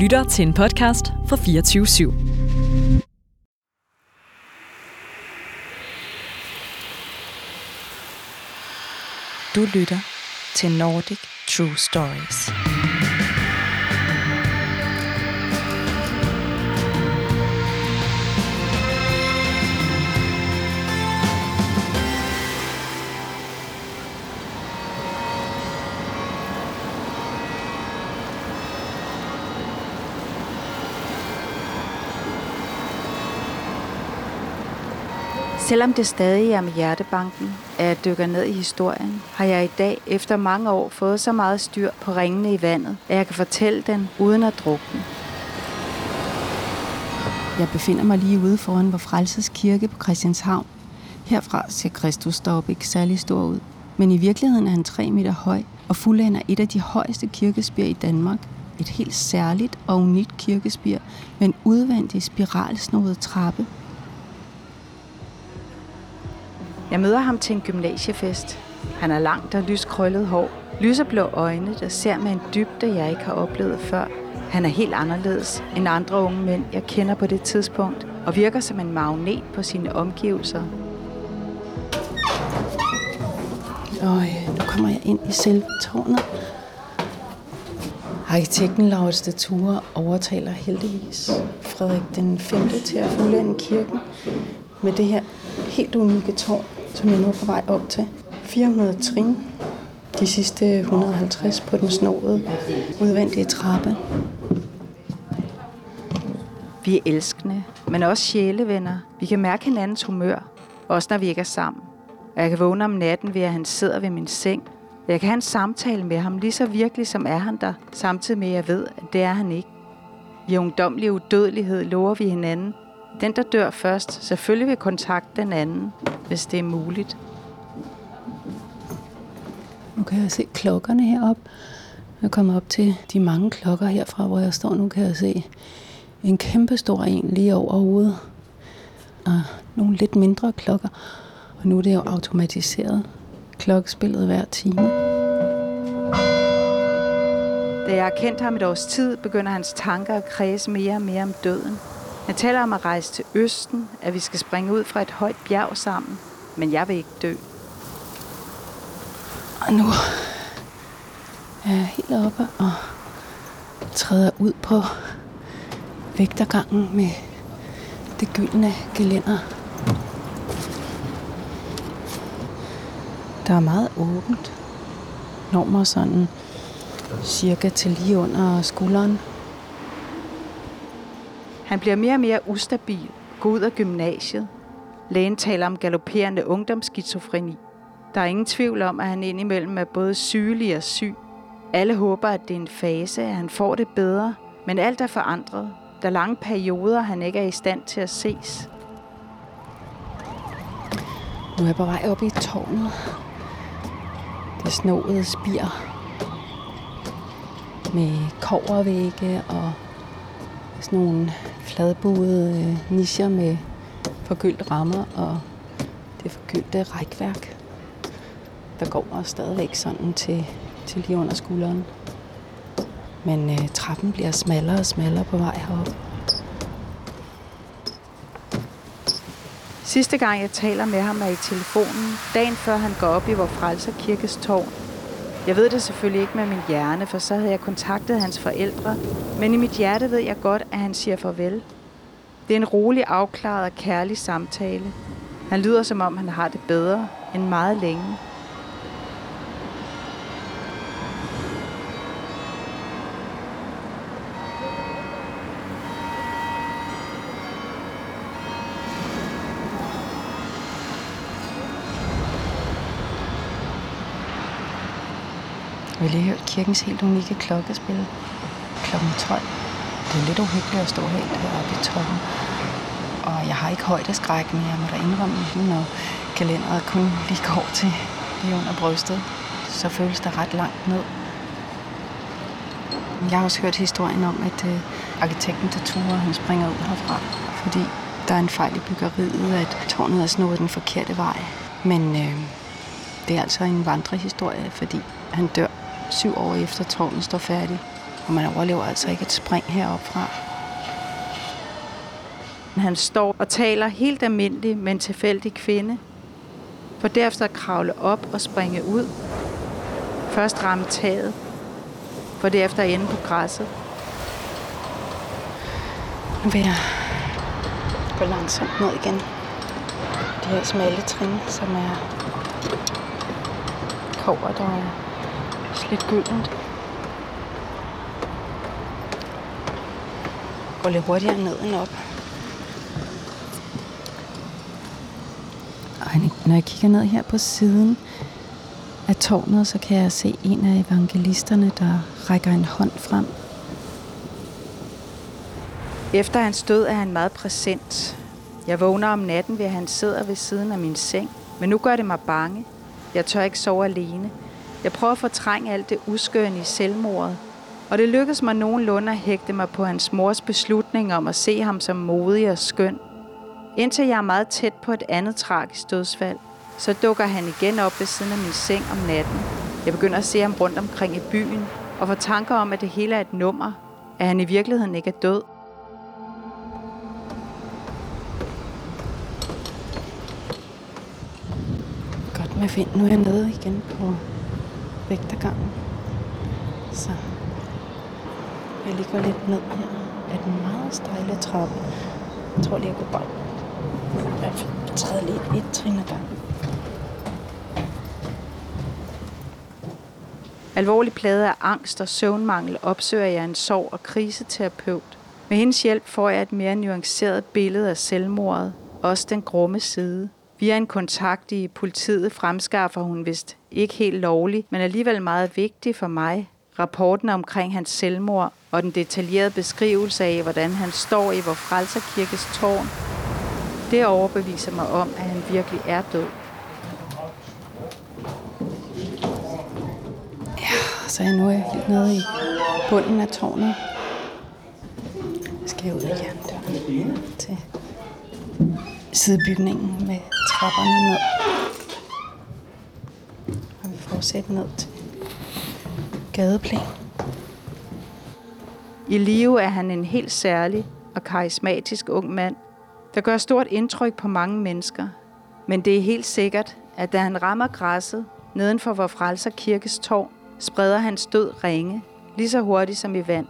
lytter til en podcast fra 24 /7. Du lytter til Nordic True Stories. Selvom det stadig er med hjertebanken, at jeg dykker ned i historien, har jeg i dag efter mange år fået så meget styr på ringene i vandet, at jeg kan fortælle den uden at drukne. Jeg befinder mig lige ude foran vor Frelses Kirke på Christianshavn. Herfra ser Kristus dog ikke særlig stor ud, men i virkeligheden er han 3 meter høj og fuldender et af de højeste kirkespir i Danmark. Et helt særligt og unikt kirkespir med en udvendig spiralsnodet trappe, Jeg møder ham til en gymnasiefest. Han har langt og lyskrøllet hår, lyseblå øjne, der ser med en dybde, jeg ikke har oplevet før. Han er helt anderledes end andre unge mænd, jeg kender på det tidspunkt, og virker som en magnet på sine omgivelser. Og nu kommer jeg ind i selve tårnet. Arkitekten Laura Stature overtaler heldigvis Frederik den 5. til at fuldende kirken med det her helt unikke tårn, som jeg nu er på vej op til. 400 trin. De sidste 150 på den snoede, udvendige trappe. Vi er elskende, men også sjælevenner. Vi kan mærke hinandens humør, også når vi ikke er sammen. Og jeg kan vågne om natten ved, at han sidder ved min seng. Jeg kan have en samtale med ham, lige så virkelig som er han der, samtidig med, at jeg ved, at det er han ikke. I ungdomlig udødelighed lover vi hinanden, den, der dør først, selvfølgelig vil kontakte den anden, hvis det er muligt. Nu kan jeg se klokkerne heroppe. Jeg kommer op til de mange klokker herfra, hvor jeg står nu, kan jeg se en kæmpe stor en lige over hovedet. Og nogle lidt mindre klokker. Og nu er det jo automatiseret. Klokkespillet hver time. Da jeg har kendt ham et års tid, begynder hans tanker at kredse mere og mere om døden. Han taler om at rejse til Østen, at vi skal springe ud fra et højt bjerg sammen, men jeg vil ikke dø. Og nu er jeg helt oppe og træder ud på vægtergangen med det gyldne gelænder. Der er meget åbent. Når mig sådan cirka til lige under skulderen. Han bliver mere og mere ustabil, går ud af gymnasiet. Lægen taler om galopperende ungdomsskizofreni. Der er ingen tvivl om, at han indimellem er både sygelig og syg. Alle håber, at det er en fase, at han får det bedre, men alt er forandret. Der er lange perioder, han ikke er i stand til at ses. Nu er jeg på vej op i tårnet. Det snåede spir med kovervægge og sådan nogle fladbuede øh, nischer med forgyldte rammer og det forgyldte rækværk. Der går også stadigvæk sådan til, til lige under skulderen. Men øh, trappen bliver smallere og smallere på vej herop. Sidste gang jeg taler med ham er i telefonen, dagen før han går op i vor frelser kirkes tårn jeg ved det selvfølgelig ikke med min hjerne, for så havde jeg kontaktet hans forældre, men i mit hjerte ved jeg godt, at han siger farvel. Det er en rolig, afklaret og kærlig samtale. Han lyder som om, han har det bedre end meget længe. Vi har lige hørt kirkens helt unikke klokkespil kl. 12. Det er lidt uhyggeligt at stå helt heroppe i toppen. Og jeg har ikke højdeskræk, men jeg må da indrømme, når kalenderet kun lige går til lige under brystet, så føles det ret langt ned. Jeg har også hørt historien om, at øh, arkitekten Tatura, han springer ud herfra, fordi der er en fejl i byggeriet, at tårnet er snået den forkerte vej. Men øh, det er altså en vandrehistorie, fordi han dør syv år efter tårnet står færdig. Og man overlever altså ikke et spring heroppe fra. Han står og taler helt almindeligt med en tilfældig kvinde, for derefter at kravle op og springe ud. Først ramme taget, for derefter at ende på græsset. Nu vil jeg gå langsomt ned igen. De her smalle trin, som er kover, der slet gyldent. Går lidt hurtigere ned end op. Og når jeg kigger ned her på siden af tårnet, så kan jeg se en af evangelisterne, der rækker en hånd frem. Efter hans død er han meget præsent. Jeg vågner om natten ved, at han sidder ved siden af min seng. Men nu gør det mig bange. Jeg tør ikke sove alene. Jeg prøver at fortrænge alt det uskønne i selvmordet. Og det lykkedes mig nogenlunde at hægte mig på hans mors beslutning om at se ham som modig og skøn. Indtil jeg er meget tæt på et andet tragisk dødsfald, så dukker han igen op ved siden af min seng om natten. Jeg begynder at se ham rundt omkring i byen, og får tanker om, at det hele er et nummer, at han i virkeligheden ikke er død. Godt med vind. Nu er jeg nede igen på vægtergangen. Så jeg ligger lidt ned her af den meget stejle trappe. Jeg tror lige, jeg går bare jeg træder lige et trin ad gangen. Alvorlig plade af angst og søvnmangel opsøger jeg en sorg- og kriseterapeut. Med hendes hjælp får jeg et mere nuanceret billede af selvmordet, også den grumme side. Via en kontakt i politiet fremskaffer hun vist ikke helt lovlig, men alligevel meget vigtig for mig. Rapporten omkring hans selvmord og den detaljerede beskrivelse af, hvordan han står i vor frelserkirkes tårn, det overbeviser mig om, at han virkelig er død. Ja, så er jeg nu helt nede i bunden af tårnet. Jeg skal ud igen. til sidebygningen med trapperne ned. Og vi fortsætter ned til gadeplan. I live er han en helt særlig og karismatisk ung mand, der gør stort indtryk på mange mennesker. Men det er helt sikkert, at da han rammer græsset nedenfor vor frelser kirkes tårn, spreder hans død ringe, lige så hurtigt som i vand.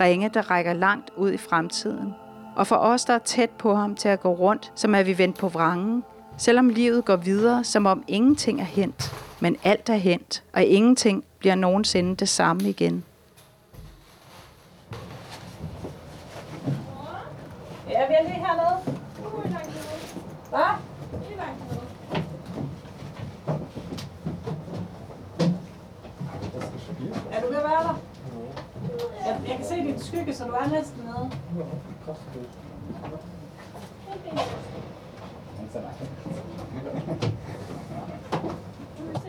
Ringe, der rækker langt ud i fremtiden. Og for os, der er tæt på ham til at gå rundt, som er vi vendt på vrangen, selvom livet går videre, som om ingenting er hent, men alt er hent, og ingenting bliver nogensinde det samme igen. Ja, vi er lige hernede. Hvad? Er du ved at være der? Jeg, jeg kan se dit skygge, så du er næsten nede.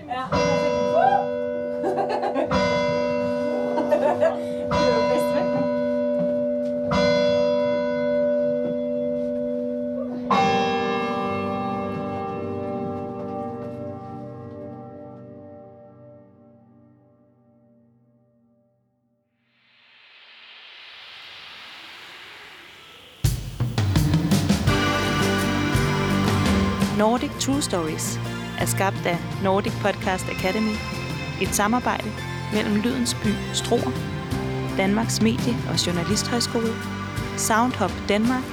Ja, det er jo bedst væk nu. Nordic True Stories er skabt af Nordic Podcast Academy, et samarbejde mellem Lydens By Struer, Danmarks Medie- og Journalisthøjskole, Soundhop Danmark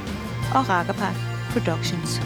og Rakkerpark Productions.